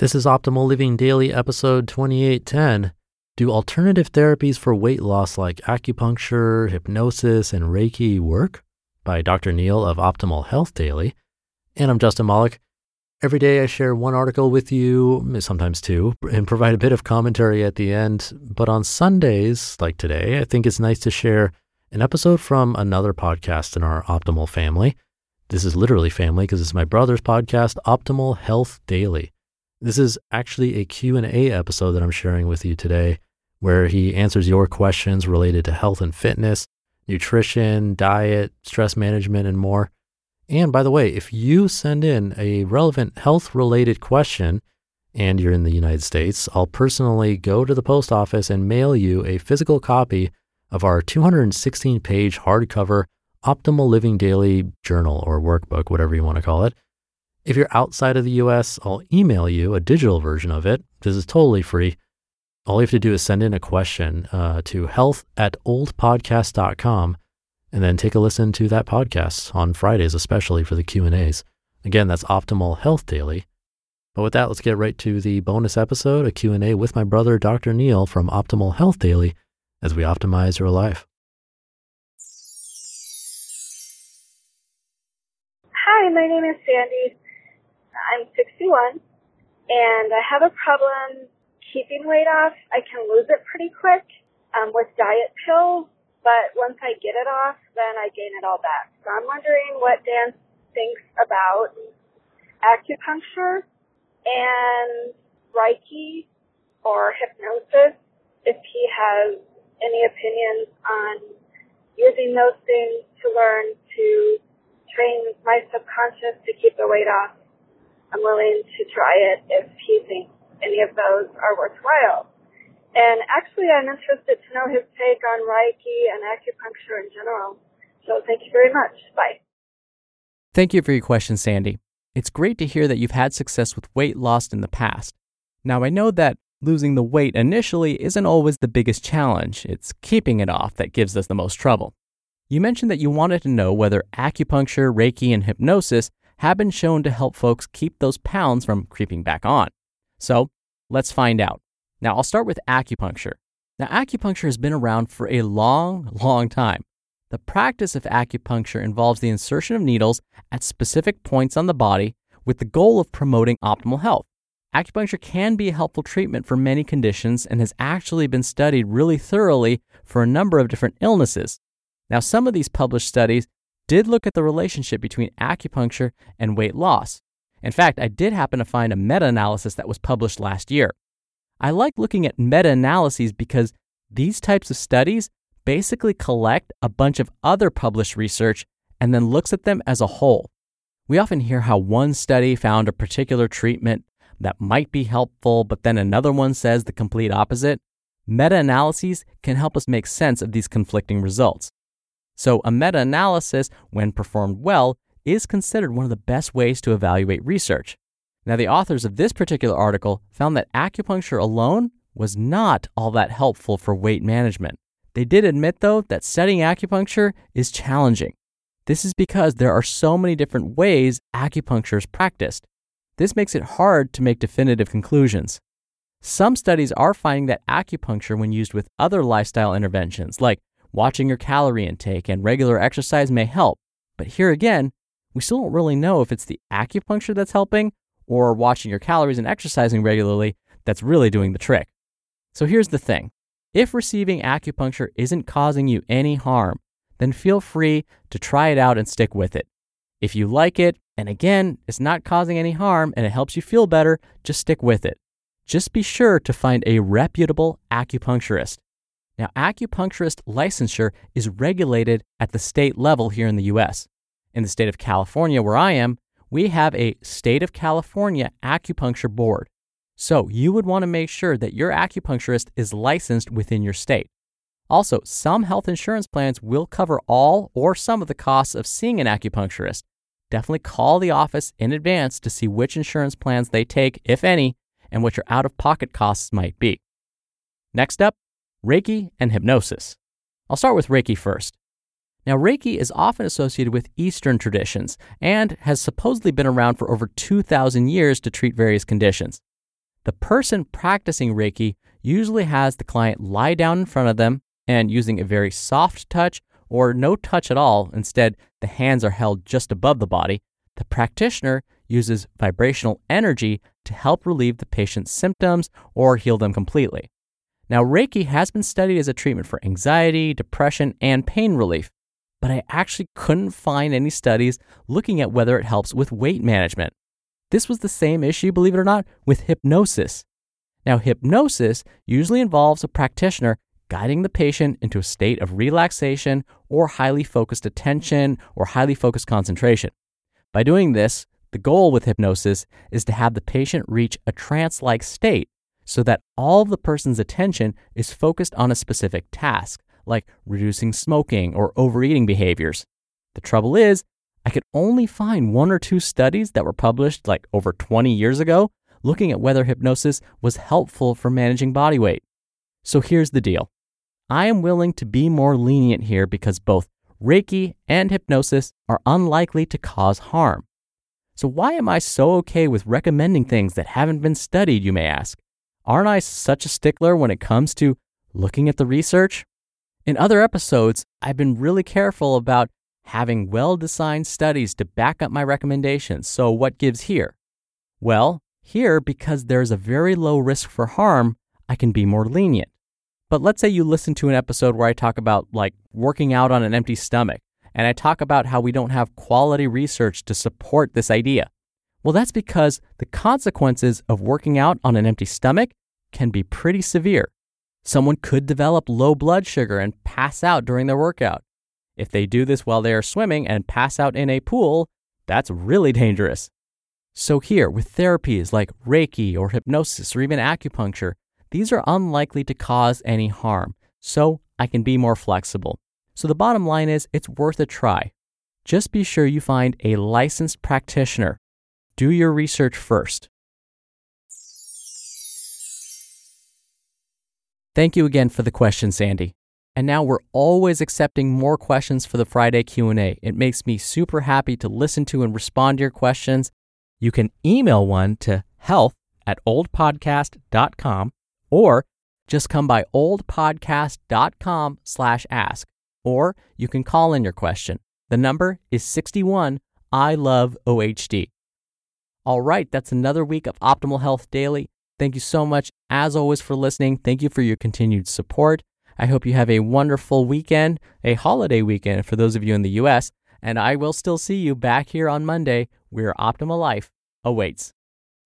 This is Optimal Living Daily, episode 2810. Do alternative therapies for weight loss like acupuncture, hypnosis, and Reiki work? By Dr. Neal of Optimal Health Daily. And I'm Justin Malik. Every day I share one article with you, sometimes two, and provide a bit of commentary at the end. But on Sundays, like today, I think it's nice to share an episode from another podcast in our Optimal family. This is literally family because it's my brother's podcast, Optimal Health Daily. This is actually a Q&A episode that I'm sharing with you today where he answers your questions related to health and fitness, nutrition, diet, stress management and more. And by the way, if you send in a relevant health related question and you're in the United States, I'll personally go to the post office and mail you a physical copy of our 216 page hardcover Optimal Living Daily journal or workbook, whatever you want to call it. If you're outside of the US, I'll email you a digital version of it. This is totally free. All you have to do is send in a question uh, to health at oldpodcast.com and then take a listen to that podcast on Fridays, especially for the Q&As. Again, that's Optimal Health Daily. But with that, let's get right to the bonus episode, a Q&A with my brother, Dr. Neal from Optimal Health Daily, as we optimize your life. Hi, my name is Sandy. I'm 61 and I have a problem keeping weight off. I can lose it pretty quick um, with diet pills, but once I get it off, then I gain it all back. So I'm wondering what Dan thinks about acupuncture and Reiki or hypnosis, if he has any opinions on using those things to learn to train my subconscious to keep the weight off I'm willing to try it if he thinks any of those are worthwhile. And actually, I'm interested to know his take on Reiki and acupuncture in general. So thank you very much. Bye. Thank you for your question, Sandy. It's great to hear that you've had success with weight loss in the past. Now, I know that losing the weight initially isn't always the biggest challenge, it's keeping it off that gives us the most trouble. You mentioned that you wanted to know whether acupuncture, Reiki, and hypnosis have been shown to help folks keep those pounds from creeping back on. So let's find out. Now, I'll start with acupuncture. Now, acupuncture has been around for a long, long time. The practice of acupuncture involves the insertion of needles at specific points on the body with the goal of promoting optimal health. Acupuncture can be a helpful treatment for many conditions and has actually been studied really thoroughly for a number of different illnesses. Now, some of these published studies did look at the relationship between acupuncture and weight loss. In fact, I did happen to find a meta analysis that was published last year. I like looking at meta analyses because these types of studies basically collect a bunch of other published research and then looks at them as a whole. We often hear how one study found a particular treatment that might be helpful, but then another one says the complete opposite. Meta analyses can help us make sense of these conflicting results. So, a meta analysis, when performed well, is considered one of the best ways to evaluate research. Now, the authors of this particular article found that acupuncture alone was not all that helpful for weight management. They did admit, though, that studying acupuncture is challenging. This is because there are so many different ways acupuncture is practiced. This makes it hard to make definitive conclusions. Some studies are finding that acupuncture, when used with other lifestyle interventions like Watching your calorie intake and regular exercise may help, but here again, we still don't really know if it's the acupuncture that's helping or watching your calories and exercising regularly that's really doing the trick. So here's the thing if receiving acupuncture isn't causing you any harm, then feel free to try it out and stick with it. If you like it, and again, it's not causing any harm and it helps you feel better, just stick with it. Just be sure to find a reputable acupuncturist. Now, acupuncturist licensure is regulated at the state level here in the US. In the state of California, where I am, we have a State of California Acupuncture Board. So you would want to make sure that your acupuncturist is licensed within your state. Also, some health insurance plans will cover all or some of the costs of seeing an acupuncturist. Definitely call the office in advance to see which insurance plans they take, if any, and what your out of pocket costs might be. Next up, Reiki and hypnosis. I'll start with Reiki first. Now, Reiki is often associated with Eastern traditions and has supposedly been around for over 2,000 years to treat various conditions. The person practicing Reiki usually has the client lie down in front of them and using a very soft touch or no touch at all, instead, the hands are held just above the body. The practitioner uses vibrational energy to help relieve the patient's symptoms or heal them completely. Now, Reiki has been studied as a treatment for anxiety, depression, and pain relief, but I actually couldn't find any studies looking at whether it helps with weight management. This was the same issue, believe it or not, with hypnosis. Now, hypnosis usually involves a practitioner guiding the patient into a state of relaxation or highly focused attention or highly focused concentration. By doing this, the goal with hypnosis is to have the patient reach a trance like state so that all the person's attention is focused on a specific task, like reducing smoking or overeating behaviors. The trouble is, I could only find one or two studies that were published like over 20 years ago looking at whether hypnosis was helpful for managing body weight. So here's the deal I am willing to be more lenient here because both Reiki and hypnosis are unlikely to cause harm. So, why am I so okay with recommending things that haven't been studied, you may ask? Aren't I such a stickler when it comes to looking at the research? In other episodes, I've been really careful about having well designed studies to back up my recommendations. So, what gives here? Well, here, because there's a very low risk for harm, I can be more lenient. But let's say you listen to an episode where I talk about like working out on an empty stomach, and I talk about how we don't have quality research to support this idea. Well, that's because the consequences of working out on an empty stomach can be pretty severe. Someone could develop low blood sugar and pass out during their workout. If they do this while they are swimming and pass out in a pool, that's really dangerous. So, here, with therapies like Reiki or hypnosis or even acupuncture, these are unlikely to cause any harm, so I can be more flexible. So, the bottom line is it's worth a try. Just be sure you find a licensed practitioner do your research first. Thank you again for the question, Sandy. And now we're always accepting more questions for the Friday Q&A. It makes me super happy to listen to and respond to your questions. You can email one to health at oldpodcast.com or just come by oldpodcast.com slash ask. Or you can call in your question. The number is 61 I love OHD. All right, that's another week of Optimal Health Daily. Thank you so much, as always, for listening. Thank you for your continued support. I hope you have a wonderful weekend, a holiday weekend for those of you in the US, and I will still see you back here on Monday where Optimal Life awaits.